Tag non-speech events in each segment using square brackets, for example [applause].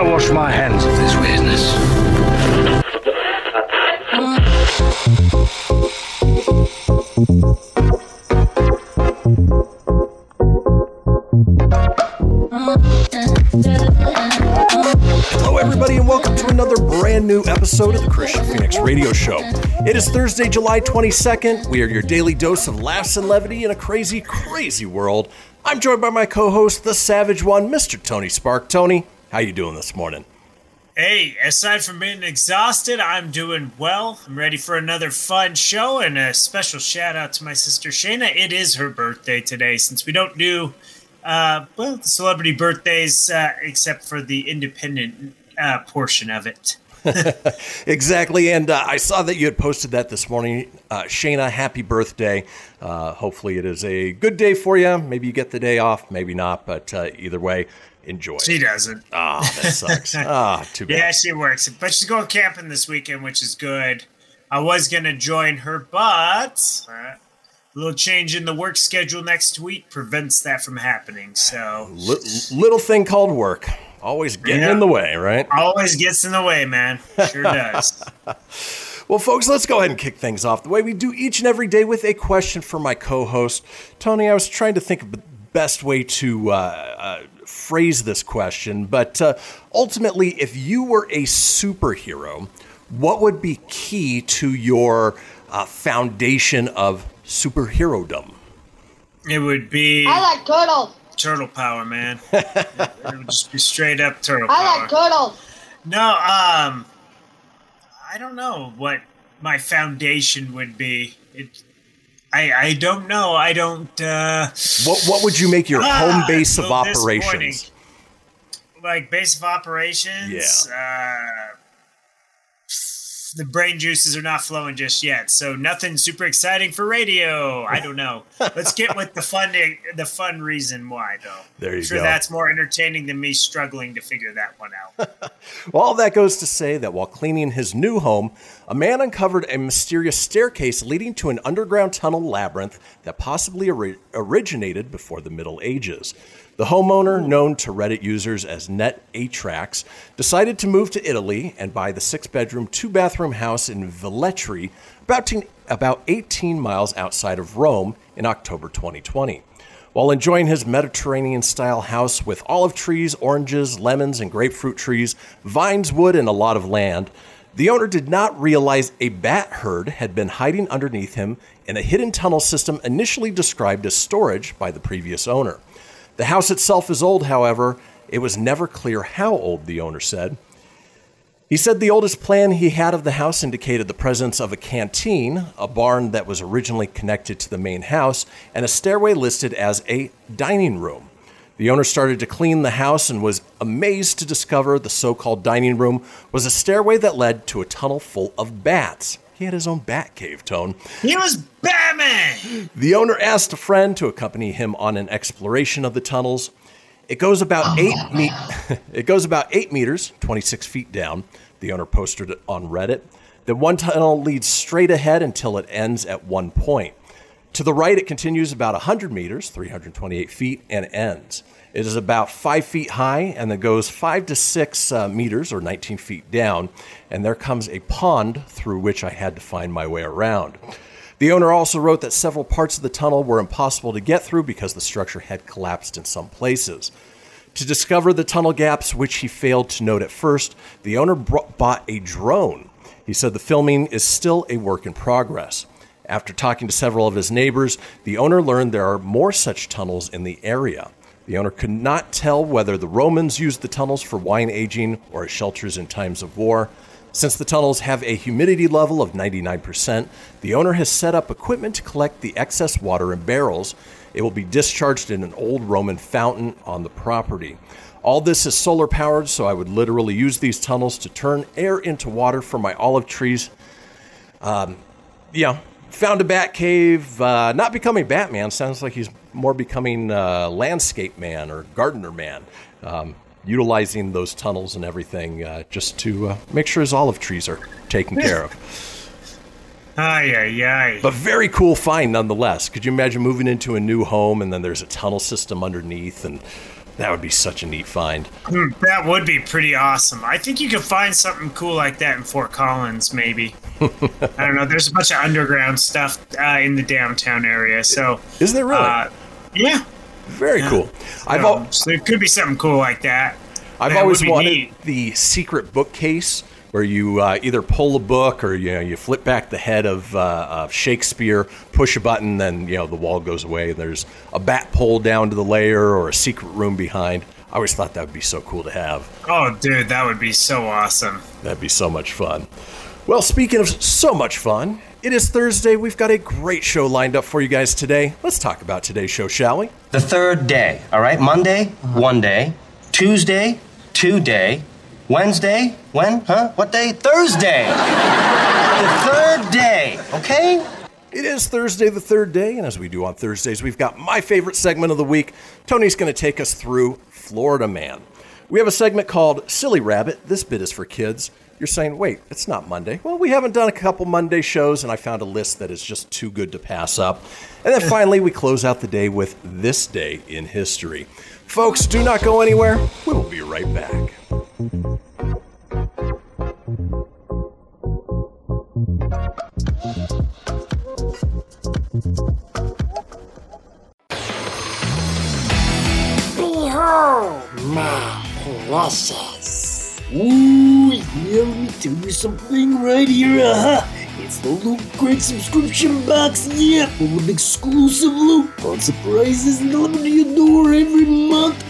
I wash my hands of this business. Hello, everybody, and welcome to another brand new episode of the Kristian Fenix Radio Show. It is Thursday, July 22nd. We are your daily dose of laughs and levity in a crazy, crazy world. I'm joined by my co-host, the Savage One, Mr. Tony Spark. Tony, how you doing this morning? Hey, aside from being exhausted, I'm doing well. I'm ready for another fun show and a special shout out to my sister Shayna. It is her birthday today since we don't do uh well celebrity birthdays uh, except for the independent uh, portion of it. [laughs] Exactly, and uh, I saw that you had posted that this morning. Uh, Shayna, happy birthday. Uh, hopefully, it is a good day for you. Maybe you get the day off, maybe not, but uh, either way, enjoy. She doesn't. Ah, that sucks. [laughs] Ah, too bad. Yeah, she works, but she's going camping this weekend, which is good. I was gonna join her, but uh, a little change in the work schedule next week prevents that from happening. So Li- little thing called work. Always getting Yeah. in the way, right? always gets in the way, man. Sure [laughs] does. Well, folks, let's go ahead and kick things off the way we do each and every day with a question for my co host. Tony, I was trying to think of the best way to uh, uh, phrase this question, but uh, ultimately, if you were a superhero, what would be key to your uh, foundation of superherodom? it would be I like turtles. turtle power, man. [laughs] it would just be straight up turtle power. I like turtles. No, um, I don't know what my foundation would be. It, I, I don't know. I don't. Uh, What, what would you make your Ah, home base of operations? like base of operations. Uh, the brain juices are not flowing just yet, so nothing super exciting for radio. I don't know. [laughs] Let's get with the fun, the fun reason why, though. There you I'm sure go. that's more entertaining than me struggling to figure that one out. [laughs] Well, all that goes to say that while cleaning his new home, a man uncovered a mysterious staircase leading to an underground tunnel labyrinth that possibly ori- originated before the Middle Ages. The homeowner, known to Reddit users as Net Atrax, decided to move to Italy and buy the six bedroom, two bathroom house in Velletri, about, teen- about 18 miles outside of Rome, in October 2020. While enjoying his Mediterranean style house with olive trees, oranges, lemons, and grapefruit trees, vines, wood, and a lot of land, the owner did not realize a bat herd had been hiding underneath him in a hidden tunnel system initially described as storage by the previous owner. The house itself is old, however. It was never clear how old, the owner said. He said the oldest plan he had of the house indicated the presence of a canteen, a barn that was originally connected to the main house, and a stairway listed as a dining room. The owner started to clean the house and was amazed to discover the so called dining room was a stairway that led to a tunnel full of bats. He had his own Batcave, Tone. he was Batman. The owner asked a friend to accompany him on an exploration of the tunnels. It goes about oh, eight me- [laughs] it goes about eight meters, 26 feet down. The owner posted it on Reddit. The one tunnel leads straight ahead until it ends at one point. To the right, it continues about 100 meters, 328 feet, and ends. It is about five feet high and then goes five to six uh, meters or 19 feet down. And there comes a pond through which I had to find my way around. The owner also wrote that several parts of the tunnel were impossible to get through because the structure had collapsed in some places. To discover the tunnel gaps, which he failed to note at first, the owner bought a drone. He said the filming is still a work in progress. After talking to several of his neighbors, the owner learned there are more such tunnels in the area. The owner could not tell whether the Romans used the tunnels for wine aging or as shelters in times of war. Since the tunnels have a humidity level of 99%, the owner has set up equipment to collect the excess water in barrels. It will be discharged in an old Roman fountain on the property. All this is solar powered, so I would literally use these tunnels to turn air into water for my olive trees. Um, yeah, found a bat cave. Uh, not becoming Batman. Sounds like he's more becoming uh, landscape man or gardener man. Um, utilizing those tunnels and everything uh, just to uh, make sure his olive trees are taken [laughs] care of. Ay, ay, ay. But very cool find nonetheless. Could you imagine moving into a new home and then there's a tunnel system underneath and that would be such a neat find. Hmm, That would be pretty awesome. I think you could find something cool like that in Fort Collins, maybe. [laughs] I don't know. There's a bunch of underground stuff uh, in the downtown area, so Is there really? uh, yeah. very cool. I've al- so there could be something cool like that. I've That always wanted neat. the secret bookcase where you uh, either pull a book or you know you flip back the head of, uh, of Shakespeare, push a button, then you know the wall goes away. And there's a bat pole down to the layer or a secret room behind. I always thought that would be so cool to have. Oh, dude, that would be so awesome. That'd be so much fun. Well, speaking of so much fun, it is Thursday. We've got a great show lined up for you guys today. Let's talk about today's show, shall we? The third day, all right? Monday, one day. Tuesday, two day. Wednesday, when? Huh? What day? Thursday. the third day, okay? It is Thursday, the third day, and as we do on Thursdays, we've got my favorite segment of the week. Tony's going to take us through Florida Man. We have a segment called Silly Rabbit. This bit is for kids. You're saying, wait, it's not Monday. Well, we haven't done a couple Monday shows, and I found a list that is just too good to pass up. And then finally, we close out the day with This Day in History. Folks, do not go anywhere. We will be right back. Behold my precious. Ooh, yeah, let me tell you something right here. Uh-huh. It's the Loot Crate subscription box, yeah, full of exclusive loot, fun surprises delivered to your door every month.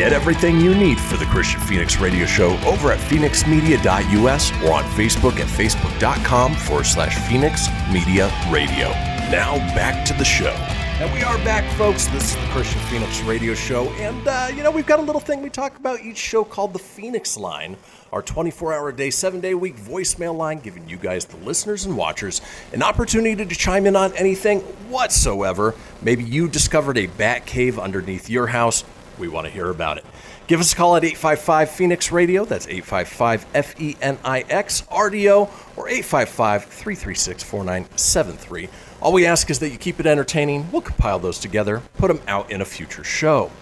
Get everything you need for the Kristian Fenix Radio Show over at fenixmedia.us or on Facebook at facebook.com forward slash Fenix Media Radio. Now back to the show. And we are back, folks. This is the Kristian Fenix Radio Show. And, uh, you know, we've got a little thing we talk about each show called the Fenix Line, our 24 hour day, seven day week voicemail line, giving you guys, the listeners and watchers, an opportunity to chime in on anything whatsoever. Maybe you discovered a bat cave underneath your house. We want to hear about it. Give us a call at 855 Fenix Radio. That's 855 F E N I X R D O or 855 336 4973. All we ask is that you keep it entertaining. We'll compile those together, put them out in a future show.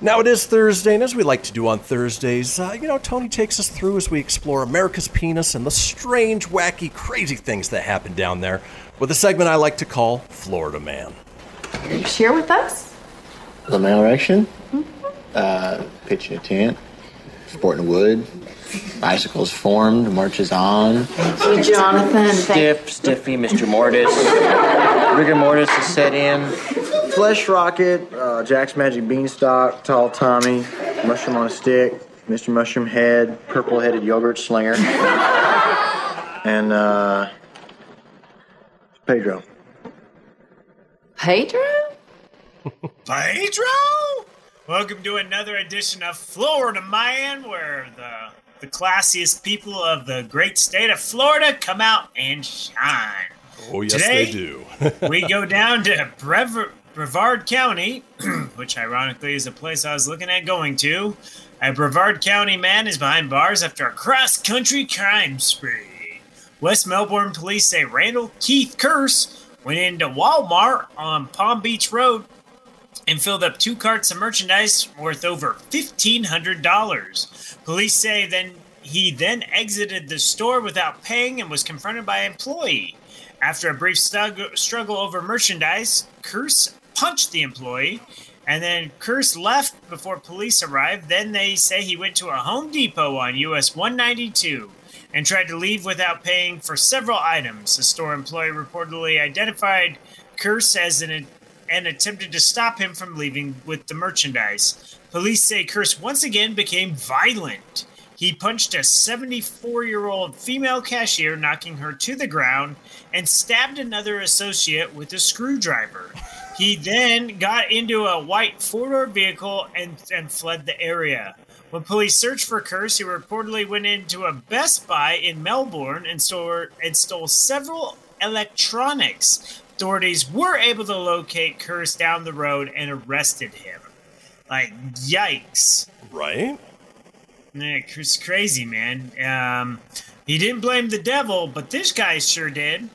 Now it is Thursday, and as we like to do on Thursdays, uh, you know, Tony takes us through as we explore America's penis and the strange, wacky, crazy things that happen down there with a segment I like to call Florida Man. Are you here with us? The male erection, uh, pitching a tent, sporting wood, bicycles formed, marches on. Thank Jonathan. Thank- Stiff, stiffy, Mr. Mortis. Rigor mortis is set in. Flesh Rocket, uh, Jack's Magic Beanstalk, Tall Tommy, Mushroom on a Stick, Mr. Mushroom Head, Purple Headed Yogurt Slinger. and uh, Pedro. Pedro? Pedro! Welcome to another edition of Florida Man, where the the classiest people of the great state of Florida come out and shine. Oh, yes, Today, they do. [laughs] we go down to Brev- Brevard County, [clears throat] which ironically is a place I was looking at going to. A Brevard County man is behind bars after a cross country crime spree. West Melbourne police say Randall Keith Curse went into Walmart on Palm Beach Road and filled up two carts of merchandise worth over $1,500. Police say then he then exited the store without paying and was confronted by an employee. After a brief stug- struggle over merchandise, Curse punched the employee, and then Curse left before police arrived. Then they say he went to a Home Depot on US 192 and tried to leave without paying for several items. The store employee reportedly identified Curse as an and attempted to stop him from leaving with the merchandise. Police say Curse once again became violent. He punched a 74 year old female cashier, knocking her to the ground, and stabbed another associate with a screwdriver. He then got into a white four door vehicle and, and fled the area. When police searched for Curse, he reportedly went into a Best Buy in Melbourne and, store, and stole several electronics. Authorities were able to locate Curse down the road and arrested him. Like, yikes. Right? Yeah, Curse crazy, man. Um, he didn't blame the devil, but this guy sure did.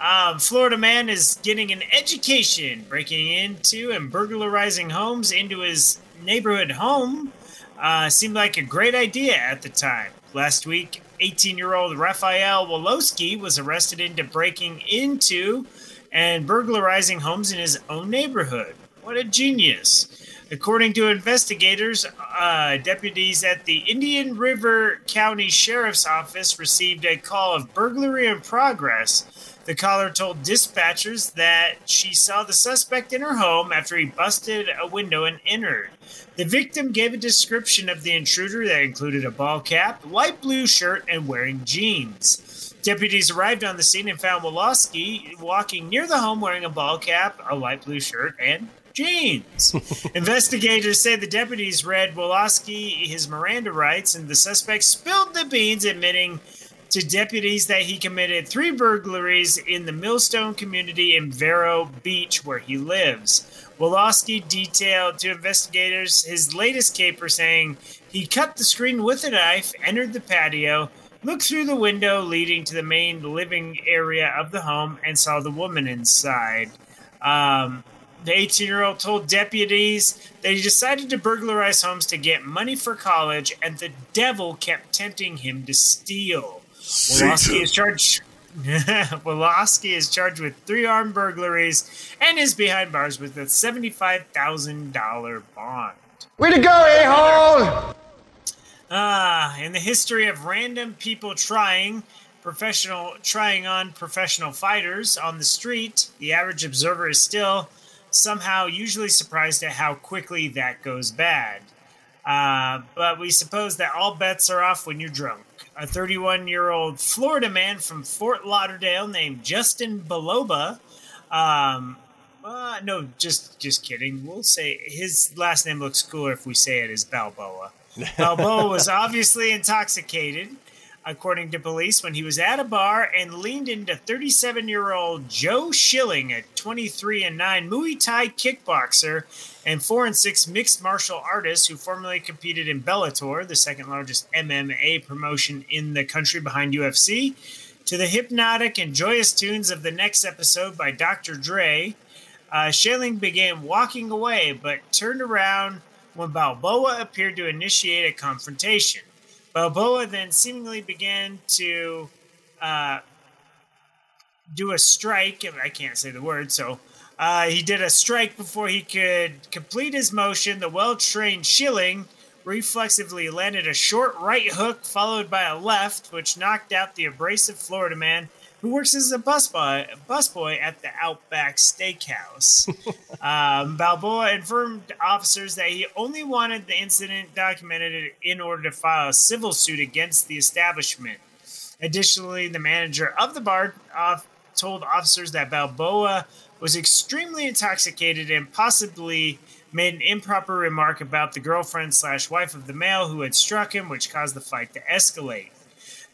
Um, Florida man is getting an education, breaking into and burglarizing homes into his neighborhood home. Uh, seemed like a great idea at the time. Last week, 18 year old Rafael Wolowski was arrested into breaking into and burglarizing homes in his own neighborhood. What a genius. According to investigators, uh, deputies at the Indian River County Sheriff's Office received a call of burglary in progress. The caller told dispatchers that she saw the suspect in her home after he busted a window and entered. The victim gave a description of the intruder that included a ball cap, light blue shirt, and wearing jeans. Deputies arrived on the scene and found Wolowski walking near the home wearing a ball cap, a light blue shirt, and jeans. [laughs] Investigators say the deputies read Wolowski his Miranda rights, and the suspect spilled the beans, admitting to deputies that he committed three burglaries in the Millstone community in Vero Beach, where he lives. Wolowski detailed to investigators his latest caper, saying he cut the screen with a knife, entered the patio, looked through the window leading to the main living area of the home, and saw the woman inside. Um, the 18 year old told deputies that he decided to burglarize homes to get money for college, and the devil kept tempting him to steal. Wolowski is charged. [laughs] Wolowski is charged with three armed burglaries and is behind bars with a $75,000 bond. Way to go, a-hole! Ah, in the history of random people trying professional trying on professional fighters on the street, the average observer is still somehow usually surprised at how quickly that goes bad. Uh, but we suppose that all bets are off when you're drunk. A 31 year old Florida man from Fort Lauderdale named Justin Baloba. Um, uh, no, just just kidding. We'll say his last name looks cooler if we say it is Balboa. [laughs] Balboa was obviously intoxicated, according to police, when he was at a bar and leaned into 37 year old Joe Schilling, a 23 and 9 Muay Thai kickboxer and 4 and 6 mixed martial artist who formerly competed in Bellator, the second largest MMA promotion in the country behind UFC. To the hypnotic and joyous tunes of the next episode by Dr. Dre, uh, Schilling began walking away, but turned around when Balboa appeared to initiate a confrontation. Balboa then seemingly began to uh, do a strike. I can't say the word, so uh, he did a strike before he could complete his motion. The well trained Schilling reflexively landed a short right hook followed by a left, which knocked out the abrasive Florida man who works as a busboy, busboy at the Outback Steakhouse. [laughs] um, Balboa informed officers that he only wanted the incident documented in order to file a civil suit against the establishment. Additionally, the manager of the bar off, told officers that Balboa was extremely intoxicated and possibly made an improper remark about the girlfriend slash wife of the male who had struck him, which caused the fight to escalate.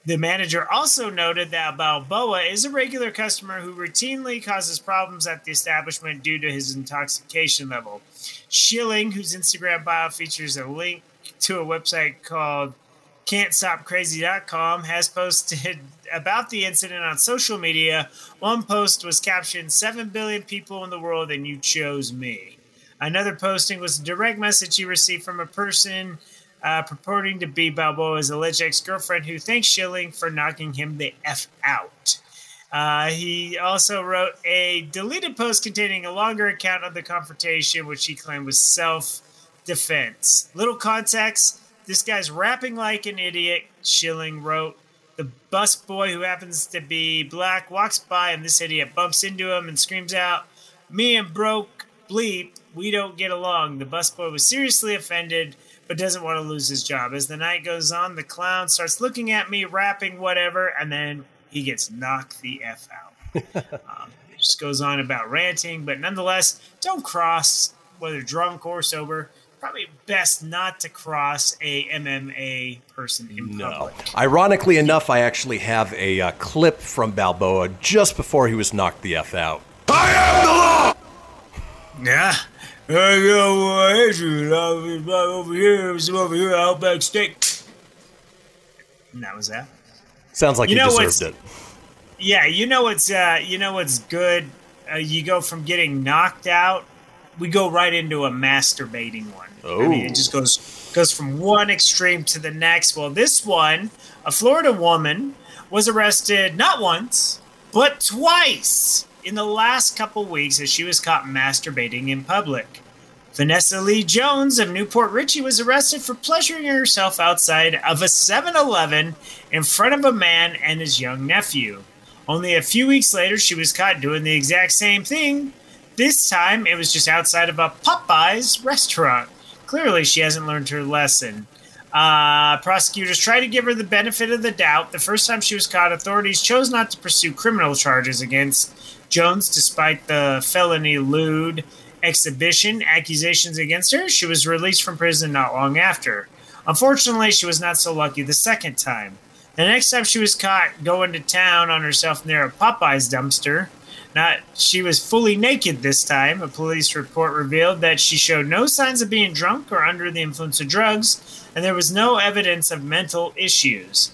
The manager also noted that Balboa is a regular customer who routinely causes problems at the establishment due to his intoxication level. Schilling, whose Instagram bio features a link to a website called can'tstopcrazy.com, has posted about the incident on social media. One post was captioned 7 billion people in the world and you chose me. Another posting was a direct message he received from a person uh, purporting to be Balboa's alleged ex girlfriend who thanked Schilling for knocking him the F out. Uh, he also wrote a deleted post containing a longer account of the confrontation, which he claimed was self defense. Little context this guy's rapping like an idiot, Schilling wrote. The bus boy, who happens to be black, walks by, and this idiot bumps into him and screams out, Me and Broke Bleep, we don't get along. The busboy was seriously offended, but doesn't want to lose his job. As the night goes on, the clown starts looking at me, rapping whatever, and then he gets knocked the F out. [laughs] um, just goes on about ranting, but nonetheless, don't cross, whether drunk or sober. Probably best not to cross a MMA person in No. public. Ironically enough, I actually have a uh, clip from Balboa just before he was knocked the F out. Yeah. I got one issue. I was right over here. Was over here. Outback steak. And that was that. Sounds like You he know deserved it. Yeah, you know what's uh, you know what's good. Uh, you go from getting knocked out, we go right into a masturbating one. I mean, Oh. it just goes goes from one extreme to the next. Well, this one, a Florida woman was arrested not once but twice in the last couple weeks as she was caught masturbating in public. Vanessa Lee Jones of Newport Richey was arrested for pleasuring herself outside of a 7 Eleven in front of a man and his young nephew. Only a few weeks later, she was caught doing the exact same thing. This time, it was just outside of a Popeyes restaurant. Clearly, she hasn't learned her lesson. Uh, prosecutors tried to give her the benefit of the doubt. The first time she was caught, authorities chose not to pursue criminal charges against Jones despite the felony lewd exhibition accusations against her. She was released from prison not long after. Unfortunately, she was not so lucky the second time. The next time she was caught going to town on herself near a Popeyes dumpster, not she was fully naked this time. A police report revealed that she showed no signs of being drunk or under the influence of drugs, and there was no evidence of mental issues.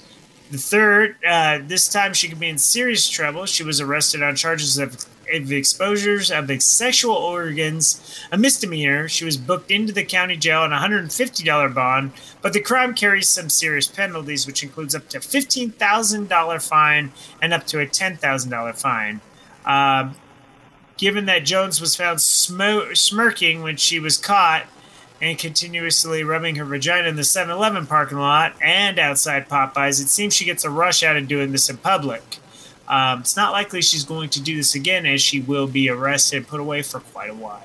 The third, uh, this time she could be in serious trouble. She was arrested on charges of, of exposures of sexual organs, a misdemeanor. She was booked into the county jail on a $150 bond, but the crime carries some serious penalties, which includes up to $15,000 fine and up to a $10,000 fine. Um, given that Jones was found smirking when she was caught and continuously rubbing her vagina in the 7 Eleven parking lot and outside Popeyes, it seems she gets a rush out of doing this in public. Um, it's not likely she's going to do this again, as she will be arrested and put away for quite a while.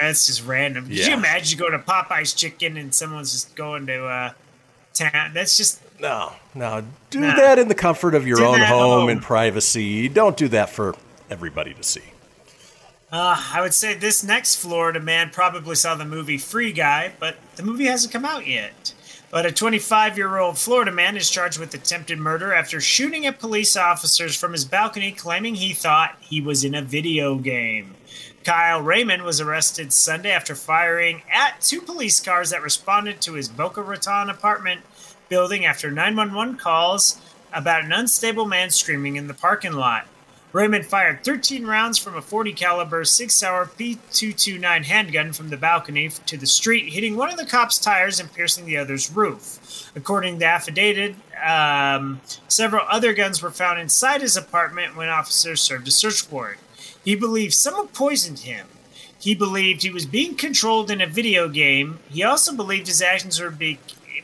That's just random. Yeah. Could you imagine going to Popeye's Chicken and someone's just going to uh, town? That's just No, no. Do Nah. that in the comfort of your Do own home home. in privacy. Don't do that for everybody to see. Uh, I would say this next Florida man probably saw the movie Free Guy, but the movie hasn't come out yet. But a 25 year old Florida man is charged with attempted murder after shooting at police officers from his balcony, claiming he thought he was in a video game. Kyle Raymond was arrested Sunday after firing at two police cars that responded to his Boca Raton apartment building after 911 calls about an unstable man screaming in the parking lot. Raymond fired 13 rounds from a 40 caliber SIG Sauer P229 handgun from the balcony to the street, hitting one of the cop's tires and piercing the other's roof. According to the affidavit, um, several other guns were found inside his apartment when officers served a search warrant. He believed someone poisoned him. He believed he was being controlled in a video game. He also believed his actions were be-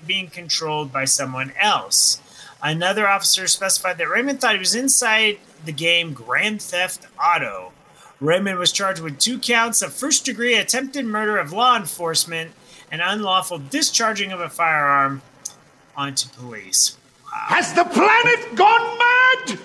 being controlled by someone else. Another officer specified that Raymond thought he was inside the game Grand Theft Auto. Raymond was charged with two counts of first degree attempted murder of law enforcement and unlawful discharging of a firearm onto police. Has the planet gone mad?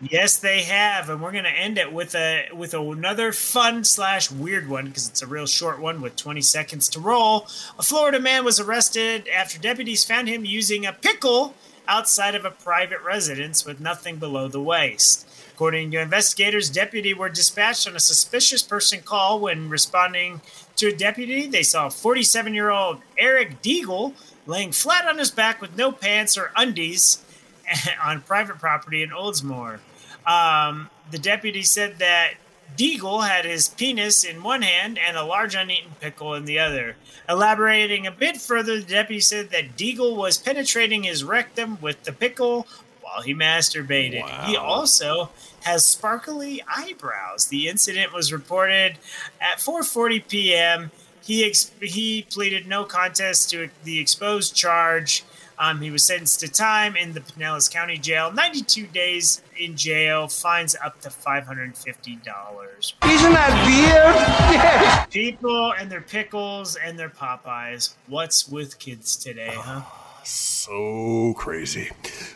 Yes, they have, and we're gonna end it with a with another fun slash weird one because it's a real short one with 20 seconds to roll. A Florida man was arrested after deputies found him using a pickle outside of a private residence with nothing below the waist. According to investigators, deputy were dispatched on a suspicious person call. When responding to a deputy, they saw 47 year old Eric Deagle laying flat on his back with no pants or undies [laughs] on private property in Oldsmar. Um, the deputy said that Deagle had his penis in one hand and a large uneaten pickle in the other. Elaborating a bit further, the deputy said that Deagle was penetrating his rectum with the pickle while he masturbated. He also has sparkly eyebrows. The incident was reported at 4:40 p.m. He ex- he pleaded no contest to the exposed charge. Um, he was sentenced to time in the Pinellas County Jail, 92 days in jail, fines up to $550. Isn't that weird? People and their pickles and their Popeyes. What's with kids today, huh? [sighs] So crazy.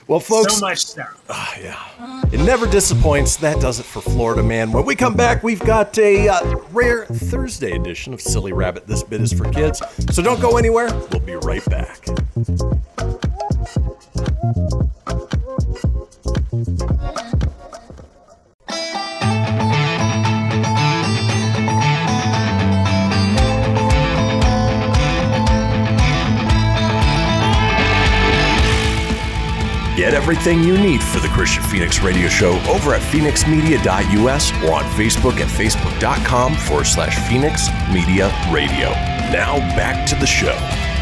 Well, folks. So much stuff. Ah, yeah. It never disappoints. That does it for Florida Man. When we come back, we've got a uh, rare Thursday edition of Silly Rabbit. This bit is for kids. So don't go anywhere. We'll be right back. Get everything you need for the Kristian Fenix Radio Show over at fenixmedia.us or on Facebook at facebook.com forward slash Fenix Media Radio. Now back to the show.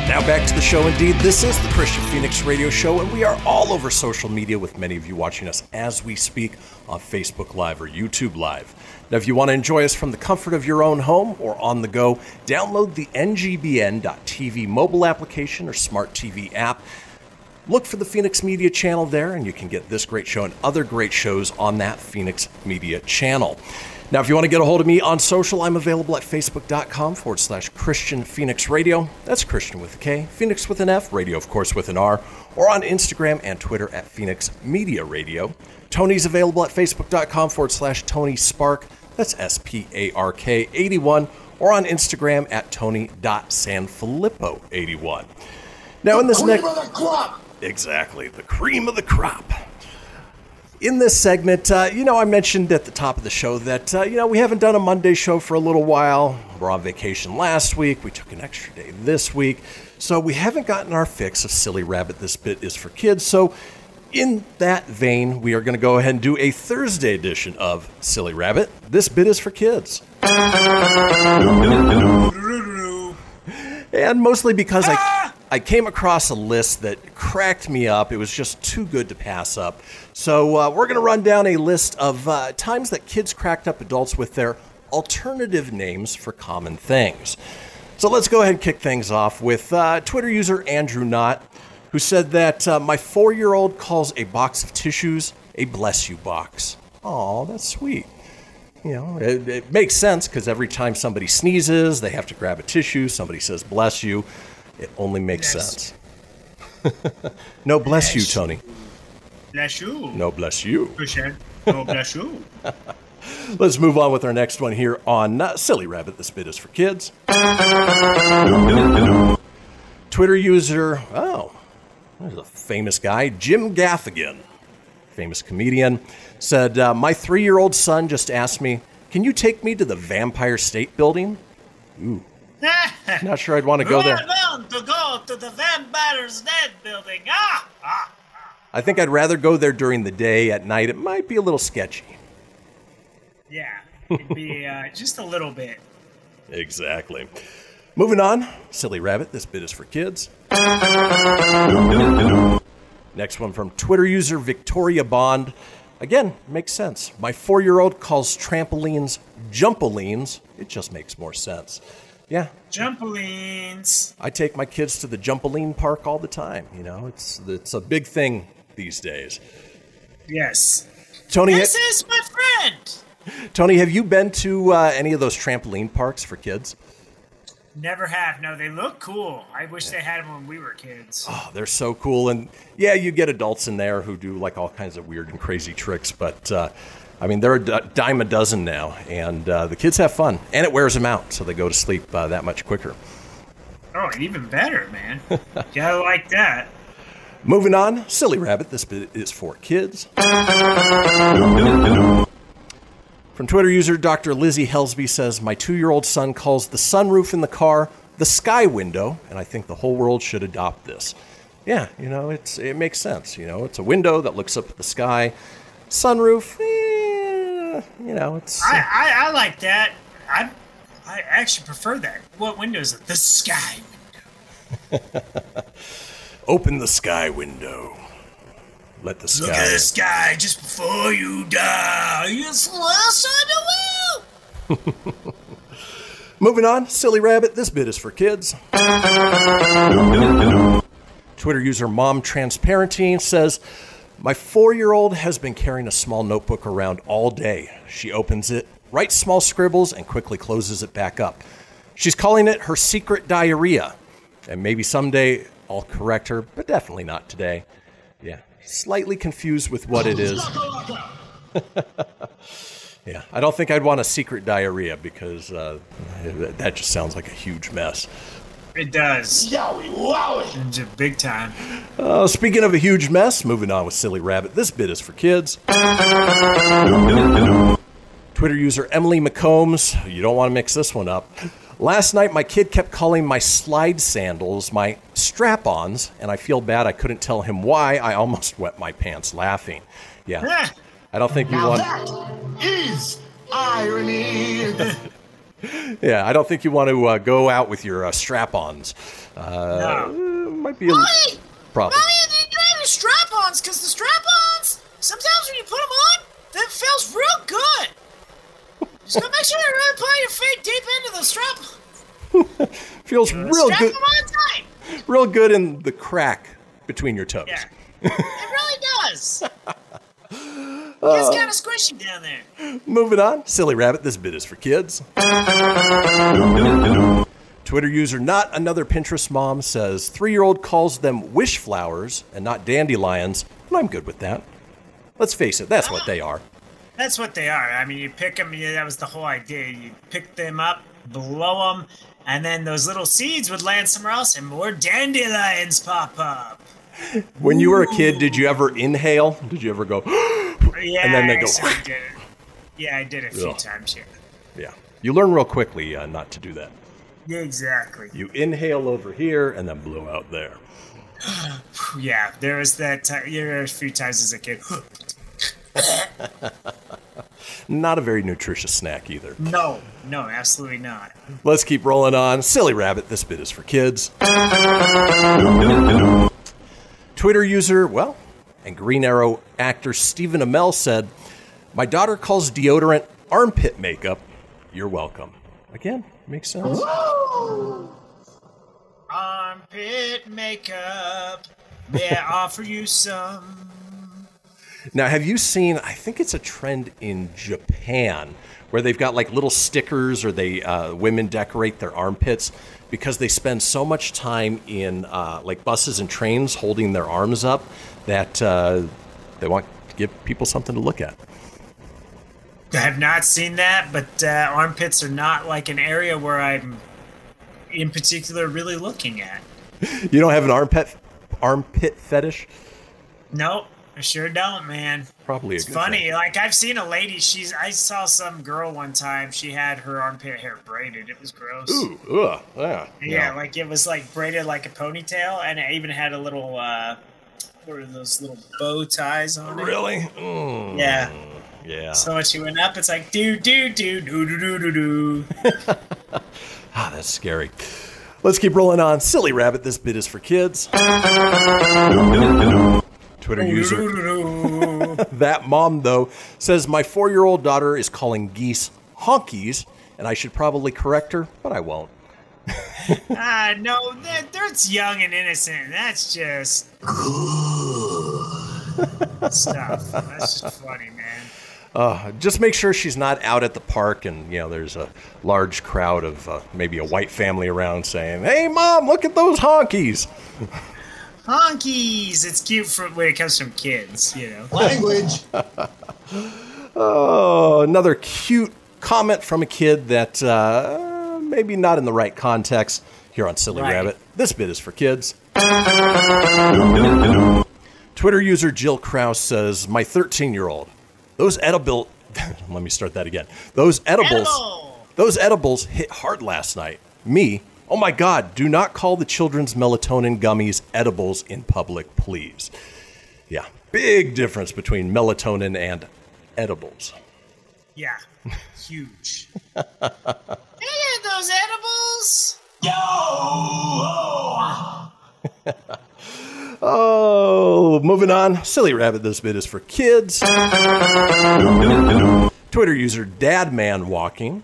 Now back to the show indeed. This is the Kristian Fenix Radio Show, and we are all over social media with many of you watching us as we speak on Facebook Live or YouTube Live. Now, if you want to enjoy us from the comfort of your own home or on the go, download the ngbn.tv mobile application or smart TV app. Look for the Fenix Media channel there, and you can get this great show and other great shows on that Fenix Media channel. Now, if you want to get a hold of me on social, I'm available at facebook.com forward slash Kristian Fenix Radio. That's Christian with a K, Phoenix with an F, radio, of course, with an R, or on Instagram and Twitter at Fenix Media Radio. Tony's available at facebook.com forward slash Tony Spark. That's S P A R K 81, or on Instagram at Tony.Sanfilippo81. Now, in this next. Exactly, the cream of the crop. In this segment, uh, you know, I mentioned at the top of the show that, uh, you know, we haven't done a Monday show for a little while. We're on vacation last week. We took an extra day this week. So we haven't gotten our fix of Silly Rabbit. This bit is for kids. So, in that vein, we are going to go ahead and do a Thursday edition of Silly Rabbit. This bit is for kids. [laughs] And mostly because I, I came across a list that cracked me up. It was just too good to pass up. So uh, we're going to run down a list of uh, times that kids cracked up adults with their alternative names for common things. So let's go ahead and kick things off with uh, Twitter user Andrew Knott, who said that uh, my four year old calls a box of tissues a bless you box. Oh, that's sweet. You know, it, it makes sense because every time somebody sneezes, they have to grab a tissue. Somebody says bless you. It only makes Yes. sense. [laughs] no bless you, Tony. Bless you. No bless you. No, bless you. [laughs] Let's move on with our next one here on uh, Silly Rabbit. This bit is for kids. Twitter user, oh, there's a famous guy, Jim Gaffigan, famous comedian, said, uh, My three year old son just asked me, Can you take me to the Vampire State Building? Ooh, [laughs] not sure I'd want to go there. To go to the Vampire's Dead building. Ah! ah. I think I'd rather go there during the day. At night, it might be a little sketchy. Yeah, it'd be uh, just a little bit. Exactly. Moving on, Silly Rabbit, this bit is for kids. Next one from Twitter user Victoria Bond. Again, makes sense. My four year old calls trampolines jumpolines. It just makes more sense. Yeah, Jumpolines. I take my kids to the Jumpoline Park all the time. You know, it's it's a big thing these days. Yes. Tony, This is my friend. Tony, have you been to uh, any of those trampoline parks for kids? Never have. No, they look cool. I wish they had them when we were kids. Oh, they're so cool. And yeah, you get adults in there who do like all kinds of weird and crazy tricks, but uh, I mean, they're a d- dime a dozen now, and uh, the kids have fun, and it wears them out, so they go to sleep uh, that much quicker. Oh, even better, man. [laughs] Gotta like that. Moving on, Silly Rabbit, this bit is for kids. From Twitter user Dr. Lizzie Helsby says, My two year old son calls the sunroof in the car the sky window, and I think the whole world should adopt this. Yeah, you know, it's it makes sense. You know, it's a window that looks up at the sky. Sunroof, eh, Uh, you know, it's. I, I, I like that. I I actually prefer that. What window is it? The sky. [laughs] Open the sky window. Let the Look sky. at the sky just before you die. It's the last time to will. Moving on, Silly Rabbit, this bit is for kids. Twitter user Mom Transparenting says, My four year old has been carrying a small notebook around all day. She opens it, writes small scribbles, and quickly closes it back up. She's calling it her secret diarrhea. And maybe someday I'll correct her, but definitely not today. Yeah, slightly confused with what it is. [laughs] Yeah, I don't think I'd want a secret diarrhea because uh, that just sounds like a huge mess. It does. Yowie, wowie. It's a big time. Uh, speaking of a huge mess, moving on with Silly Rabbit, this bit is for kids. Twitter user Emily McCombs, you don't want to mix this one up. Last night, my kid kept calling my slide sandals my strap ons, and I feel bad I couldn't tell him why. I almost wet my pants laughing. Yeah. I don't think we Now want. that is irony. [laughs] Yeah, I don't think you want to uh, go out with your uh, strap-ons. Uh, Might be a Mommy! problem. Mommy, you didn't have your strap-ons, because the strap-ons, sometimes when you put them on, that feels real good. Just gotta make sure you really put your feet deep into the strap. [laughs] Feels real strap good, them on tight. real good in the crack between your toes. Yeah. It really does. [laughs] It's Uh, kind of squishy down there. Moving on, Silly Rabbit, this bit is for kids. Twitter user Not Another Pinterest Mom says three year old calls them wish flowers and not dandelions, and I'm good with that. Let's face it, that's what they are. That's what they are. I mean, you pick them. Yeah, that was the whole idea. You pick them up, blow them, and then those little seeds would land somewhere else, and more dandelions pop up. When you were a kid, did you ever inhale? Did you ever go, Yeah, and then they go, I did it. Yeah, I did it a few Ugh. times here. yeah. You learn real quickly uh, not to do that. Yeah, exactly. You inhale over here and then blow out there. [sighs] Yeah, there was that. Time, yeah, there was a few times as a kid. [laughs] Not a very nutritious snack either. no, no, absolutely not. Let's keep rolling on. Silly Rabbit, this bit is for kids. [laughs] Twitter user, well, and Green Arrow actor Stephen Amell said, My daughter calls deodorant armpit makeup. You're welcome. Again, makes sense. [gasps] Armpit makeup. May I [laughs] offer you some? Now, have you seen? I think it's a trend in Japan where they've got like little stickers, or they uh, women decorate their armpits because they spend so much time in uh, like buses and trains holding their arms up that uh, they want to give people something to look at. I have not seen that, but uh, armpits are not like an area where I'm, in particular, really looking at. [laughs] You don't have an armpit armpit fetish? Nope, I sure don't, man. Probably a It's good funny. thing. Like I've seen a lady. She's. I saw some girl one time. She had her armpit hair braided. It was gross. Ooh, ugh, yeah, Yeah, like it was like braided like a ponytail, and it even had a little. uh those little bow ties on it. Really? Mm. Yeah. Yeah. So when she went up, it's like do do do do do do do. [laughs] ah, that's scary. Let's keep rolling on. Silly rabbit. This bit is for kids. Twitter user. [laughs] that mom though says my four-year-old daughter is calling geese honkies, and I should probably correct her, but I won't. Ah, no, that, that's young and innocent. That's just stuff. That's just funny, man. Uh, just make sure she's not out at the park and, you know, there's a large crowd of uh, maybe a white family around saying, hey, mom, look at those honkies. Honkies! It's cute for when it comes from kids, you know. Language. [laughs] Oh, another cute comment from a kid that uh, maybe not in the right context here on Silly Right. Rabbit. This bit is for kids. Twitter user Jill Krause says, My 13 year old, those edible. [laughs] Let me start that again. Those edibles. Those edibles hit hard last night. Me, oh my God, do not call the children's melatonin gummies edibles in public, please. Yeah, big difference between melatonin and edibles. Yeah, [laughs] huge. [laughs] hey, those edibles! Yo! Oh, moving on. Silly Rabbit, this bit is for kids. Twitter user Dadman Walking.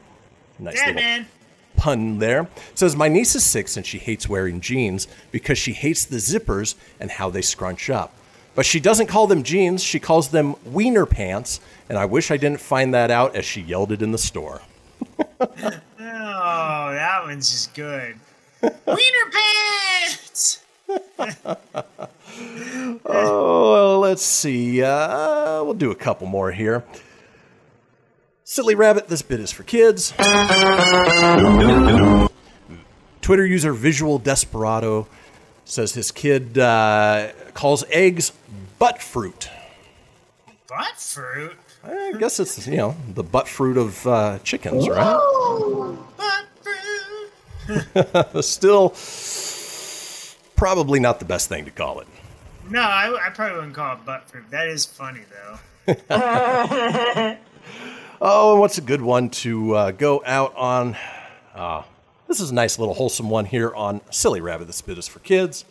Nice Dad, little man. pun there. Says, My niece is six and she hates wearing jeans because she hates the zippers and how they scrunch up. But she doesn't call them jeans, she calls them wiener pants, and I wish I didn't find that out as she yelled it in the store. Oh, that one's just good. [laughs] Wiener pants! [laughs] Oh, well, let's see. Uh, we'll do a couple more here. Silly Rabbit, this bit is for kids. Twitter user Visual Desperado says his kid uh, calls eggs butt fruit. Butt fruit? I guess it's, you know, the butt fruit of uh, chickens, right? [laughs] Still, probably not the best thing to call it. No, I, I probably wouldn't call it butt fruit. That is funny, though. [laughs] [laughs] Oh, and what's a good one to uh, go out on? Uh, this is a nice little wholesome one here on Silly Rabbit. This bit is for kids.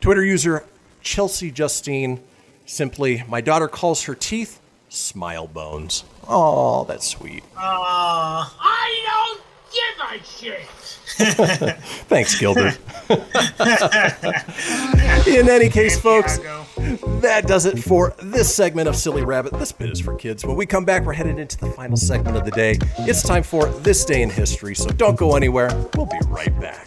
Twitter user Chelsea Justine simply, my daughter calls her teeth smile bones. Oh, that's sweet. Aw. I don't give a shit. [laughs] Thanks, Gilbert. [laughs] In any case, folks, that does it for this segment of Silly Rabbit. This bit is for kids. When we come back, we're headed into the final segment of the day. It's time for This Day in History, so don't go anywhere. We'll be right back.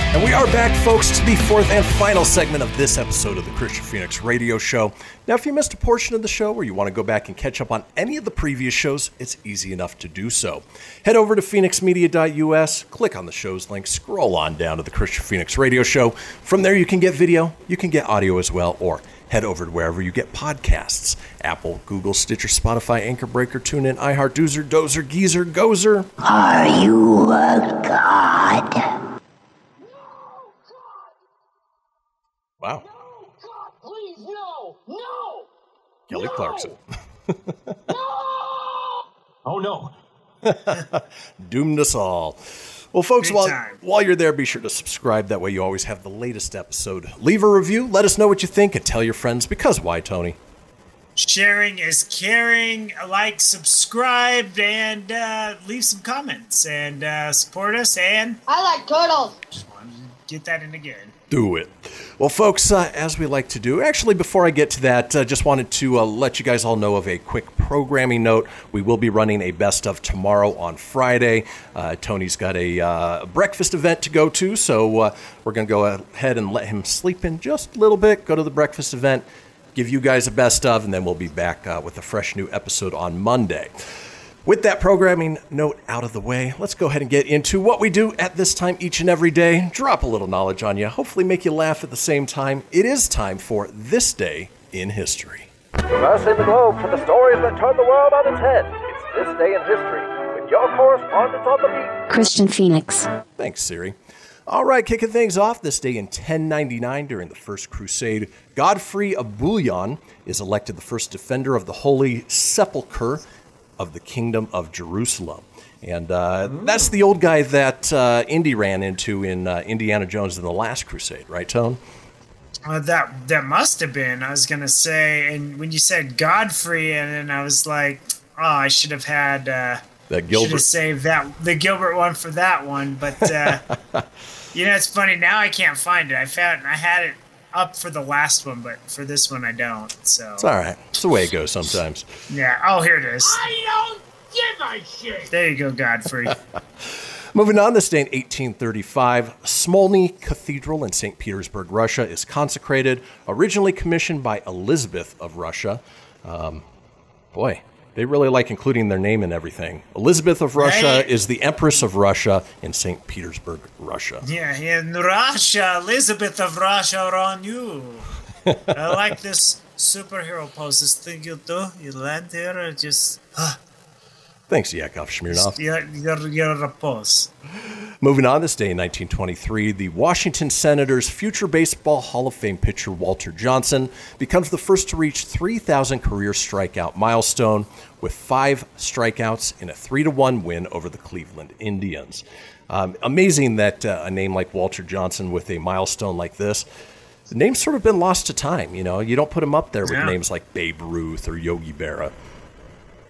And we are back, folks, to the fourth and final segment of this episode of the Kristian Fenix Radio Show. Now, if you missed a portion of the show or you want to go back and catch up on any of the previous shows, it's easy enough to do so. Head over to fenixmedia.us, click on the show's link, scroll on down to the Kristian Fenix Radio Show. From there, you can get video, you can get audio as well, or head over to wherever you get podcasts Apple, Google, Stitcher, Spotify, Anchor Breaker, TuneIn, iHeart, Doozer, Dozer, Geezer, Gozer. Are you a god? Wow. No, God, Please, no, no. Kelly Clarkson. [laughs] No! Oh no. [laughs] Doomed us all. Well, folks, Big while, time. while you're there, be sure to subscribe. That way, you always have the latest episode. Leave a review. Let us know what you think and tell your friends. Because why, Tony? Sharing is caring. Like, subscribe, and uh, leave some comments and uh, support us. And I like turtles. Just wanted to get that in again. Do it. Well, folks, uh, as we like to do, actually, before I get to that, uh, just wanted to uh, let you guys all know of a quick programming note. We will be running a best of tomorrow on Friday. Uh, Tony's got a uh, breakfast event to go to, so uh, we're going to go ahead and let him sleep in just a little bit, go to the breakfast event, give you guys a best of, and then we'll be back with a fresh new episode on Monday. With that programming note out of the way, let's go ahead and get into what we do at this time each and every day. Drop a little knowledge on you, hopefully make you laugh at the same time. It is time for This Day in History. Traversing the globe for the stories that turn the world on its head. It's this day in history with your correspondent on the beat. Kristian Fenix. Thanks, Siri. All right, kicking things off this day in 1099 during the First Crusade, Godfrey of Bouillon is elected the first defender of the Holy Sepulchre of the Kingdom of Jerusalem. And uh, that's the old guy that uh, Indy ran into in uh, Indiana Jones in the Last Crusade, right, Tone? Uh, that that must have been. I was gonna say, and when you said Godfrey, and then I was like, oh, I should have had. Uh, That Should Gilbert. have saved that the Gilbert one for that one, but uh, [laughs] you know it's funny. Now I can't find it. I found it, I had it up for the last one, but for this one I don't. So It's all right. It's the way it goes sometimes. yeah. Oh, here it is. I don't give a shit. There you go, Godfrey. [laughs] Moving on, this day in 1835, Smolny Cathedral in St. Petersburg, Russia, is consecrated, originally commissioned by Elizabeth of Russia. Um, boy, they really like including their name in everything. Elizabeth of Russia Right. is the Empress of Russia in St. Petersburg, Russia. yeah, in Russia, Elizabeth of Russia are on you. [laughs] I like this superhero pose. This thing you do, you land here and just Thanks, Yakov Smirnoff. your your your pose. Moving on, this day in 1923, the Washington Senators' future Baseball Hall of Fame pitcher Walter Johnson becomes the first to reach 3,000 career strikeout milestone with five strikeouts in a three to one win over the Cleveland Indians. Um, amazing that uh, a name like Walter Johnson with a milestone like this. The name's sort of been lost to time. You know, you don't put him up there with Yeah. names like Babe Ruth or Yogi Berra.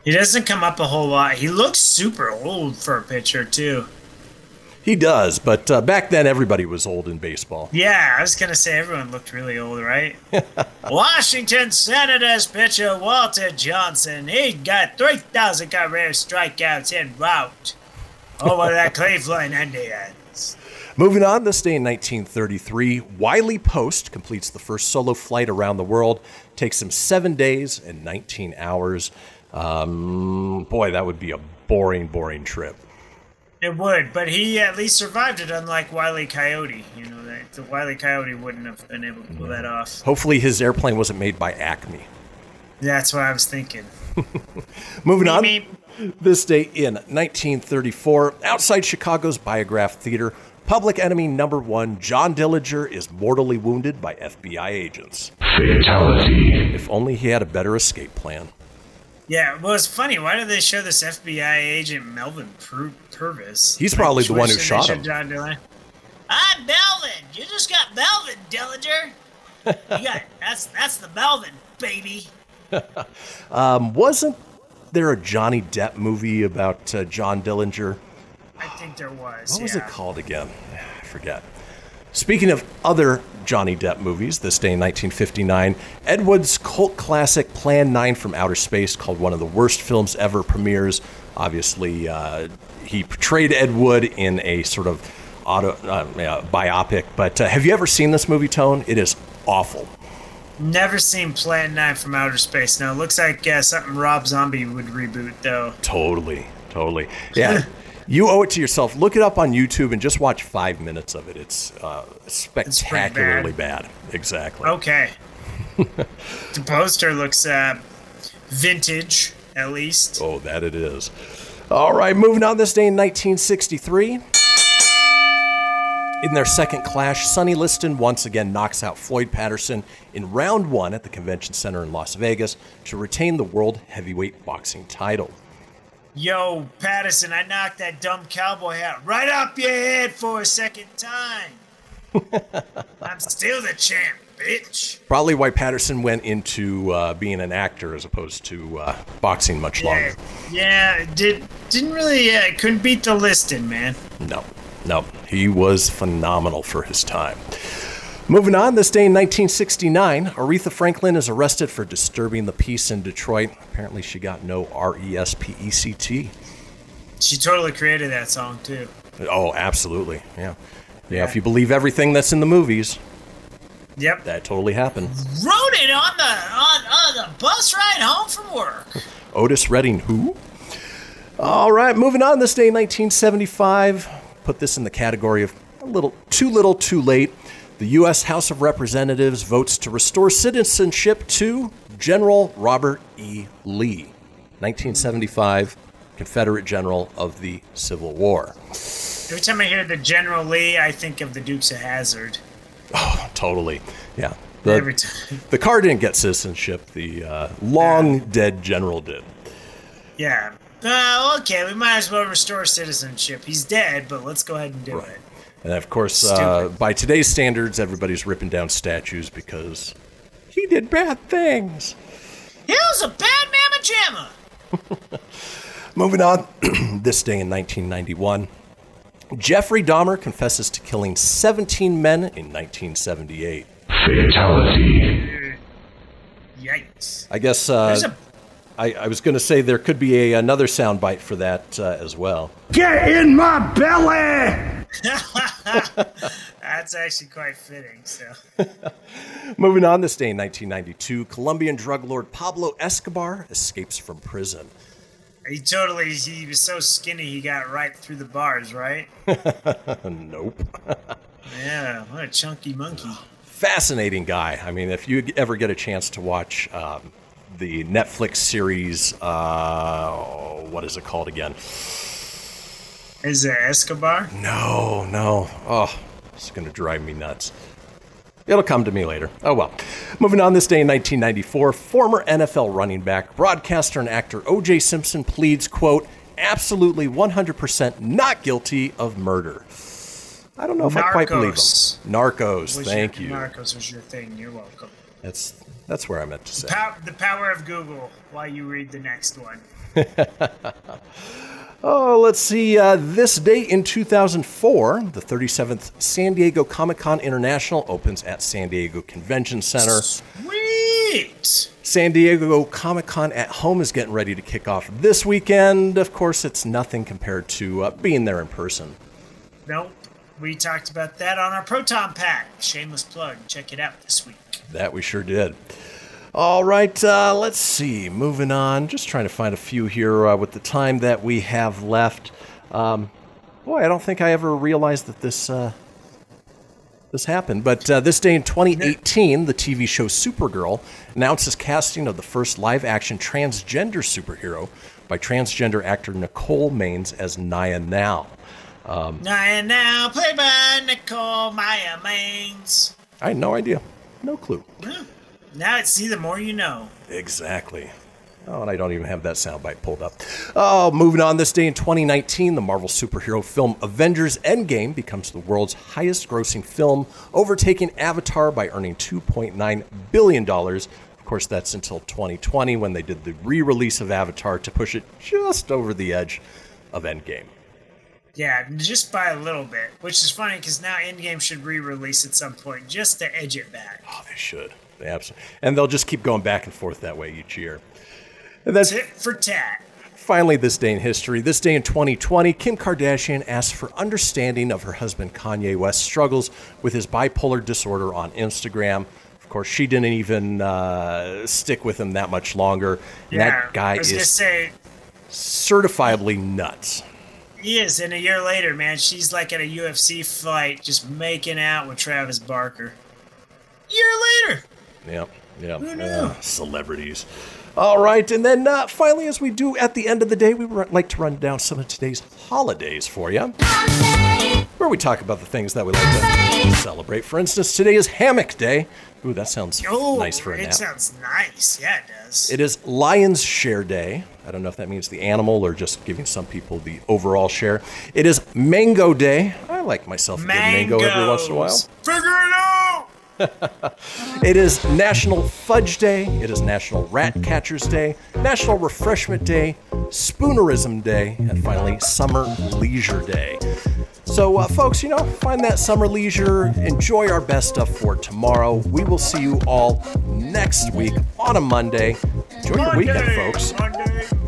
He doesn't come up a whole lot. He looks super old for a pitcher too. He does, but uh, back then everybody was old in baseball. Yeah, I was gonna say everyone looked really old, right? [laughs] Washington Senators pitcher Walter Johnson. He got three thousand career strikeouts in route over the [laughs] Cleveland Indians. Moving on, this day in 1933, Wiley Post completes the first solo flight around the world. Takes him seven days and 19 hours. Um, boy, that would be a boring, boring trip. It would, but he at least survived it, unlike Wiley Coyote. You know, that the Wiley Coyote wouldn't have been able to pull that off. Hopefully, his airplane wasn't made by Acme. That's what I was thinking. [laughs] Moving on, Meep, this day in 1934, outside Chicago's Biograph Theater, public enemy number one, John Dillinger, is mortally wounded by FBI agents. Fatality. If only he had a better escape plan. Yeah, well, it's funny. Why did they show this FBI agent Melvin Pur- Purvis? He's probably the one who shot him. John Dillon. I'm Melvin. You just got Melvin, Dillinger. You got [laughs] that's that's the Melvin baby. [laughs] Um, wasn't there a Johnny Depp movie about uh, John Dillinger? I think there was. What was it called again? [sighs] I forget. Speaking of other Johnny Depp movies, this day in 1959, Ed Wood's cult classic Plan 9 from Outer Space, called one of the worst films ever, premieres. Obviously, uh, he portrayed Ed Wood in a sort of auto uh, yeah, biopic. But uh, have you ever seen this movie, Tone? It is awful. Never seen Plan 9 from Outer Space. Now, it looks like uh, something Rob Zombie would reboot, though. Totally, totally. [laughs] Yeah. You owe it to yourself. Look it up on YouTube and just watch five minutes of it. It's uh, spectacularly bad. Exactly. Okay. [laughs] the poster looks uh, vintage, at least. Oh, that it is. All right, moving on this day in 1963. In their second clash, Sonny Liston once again knocks out Floyd Patterson in round one at the Convention Center in Las Vegas to retain the World Heavyweight Boxing title. Yo, Patterson, I knocked that dumb cowboy hat right up your head for a second time. [laughs] I'm still the champ, bitch. Probably why Patterson went into uh, being an actor as opposed to uh, boxing much Yeah, longer. yeah, did didn't really uh, couldn't beat the listing, man. No, no, he was phenomenal for his time. Moving on, this day in 1969, Aretha Franklin is arrested for disturbing the peace in Detroit. Apparently, she got no R E S P E C T. She totally created that song too. Oh, absolutely. Yeah. Yeah, if you believe everything that's in the movies, Yep. that totally happened. Wrote it on the on, on the bus ride home from work. [laughs] Otis Redding, who? All right, moving on. This day, in 1975. Put this in the category of a little too little, too late. The U.S. House of Representatives votes to restore citizenship to General Robert E. Lee, 1975, Confederate General of the Civil War. Every time I hear the General Lee, I think of the Dukes of Hazzard. Oh, totally. Yeah. The, Every time. the car didn't get citizenship. The uh, long dead general did. Yeah. Uh, okay, we might as well restore citizenship. He's dead, but let's go ahead and do it. And of course, uh, by today's standards, everybody's ripping down statues because he did bad things. He was a bad mamma jamma. [laughs] Moving on, [clears throat] this day in 1991, Jeffrey Dahmer confesses to killing 17 men in 1978. Fatality. Yikes. I guess uh, a- I, I was going to say there could be a, another soundbite for that uh, as well. Get in my belly! [laughs] That's actually quite fitting. So [laughs] Moving on, this day in 1992, Colombian drug lord Pablo Escobar escapes from prison. he totally he was so skinny he got right through the bars, right? [laughs] nope. Yeah, what a chunky monkey. Fascinating guy. I mean, if you ever get a chance to watch um, the Netflix series, uh, what is it called again? Is it Escobar? No, no. Oh, it's going to drive me nuts. It'll come to me later. Oh well. Moving on this day in 1994, former NFL running back, broadcaster, and actor O.J. Simpson pleads, quote, absolutely 100% not guilty of murder. I don't know if I quite believe him. Narcos. Narcos, Was thank your, you. Narcos was your thing. You're welcome. That's that's where I meant to say. Pow- the power of Google while you read the next one. [laughs] Oh, let's see. Uh, this date in 2004, the 37th San Diego Comic Con International opens at San Diego Convention Center. Sweet! San Diego Comic Con at home is getting ready to kick off this weekend. Of course, it's nothing compared to uh, being there in person. Nope. We talked about that on our Proton Pack. Shameless plug. Check it out this week. That we sure did. All right, uh, let's see. Moving on. Just trying to find a few here uh, with the time that we have left. Um, boy, I don't think I ever realized that this uh, this happened. But uh, this day in 2018, the TV show Supergirl announces casting of the first live-action transgender superhero by transgender actor Nicole Maines as Naya Now. Um, Now now, played by Nicole Maya Maines. I had no idea, no clue. Now it's see the more you know. Exactly. Oh, and I don't even have that soundbite pulled up. Oh, moving on. This day in 2019, the Marvel superhero film Avengers Endgame becomes the world's highest grossing film, overtaking Avatar by earning $2.9 billion. Of course, that's until 2020 when they did the re release of Avatar to push it just over the edge of Endgame. Yeah, just by a little bit, which is funny because now Endgame should re-release at some point just to edge it back. Oh, they should. Absolutely. And they'll just keep going back and forth that way each year. And then Tit for tat. Finally, this day in history, this day in 2020, Kim Kardashian asked for understanding of her husband Kanye West's struggles with his bipolar disorder on Instagram. Of course, she didn't even uh, stick with him that much longer. And Yeah, that guy is say certifiably nuts. he is, and a year later, man, she's like at a UFC fight, just making out with Travis Barker. Year later. Yep, yeah. Who uh, celebrities. All right, and then uh, finally, as we do at the end of the day, we would like to run down some of today's holidays for you, where we talk about the things that we like to celebrate. For instance, today is Hammock Day. Ooh, that sounds Oh, nice for a nap. it sounds nice. Yeah, it does. It is Lion's Share Day. I don't know if that means the animal or just giving some people the overall share. It is Mango Day. I like myself a good mango every once in a while. Figure it out. It is National Fudge Day. It is National Rat Catchers Day, National Refreshment Day, Spoonerism Day, and finally Summer Leisure Day. So, uh, folks, you know, find that summer leisure. Enjoy our best stuff for tomorrow. We will see you all next week on a Monday. Enjoy your weekend, folks. Monday, Monday.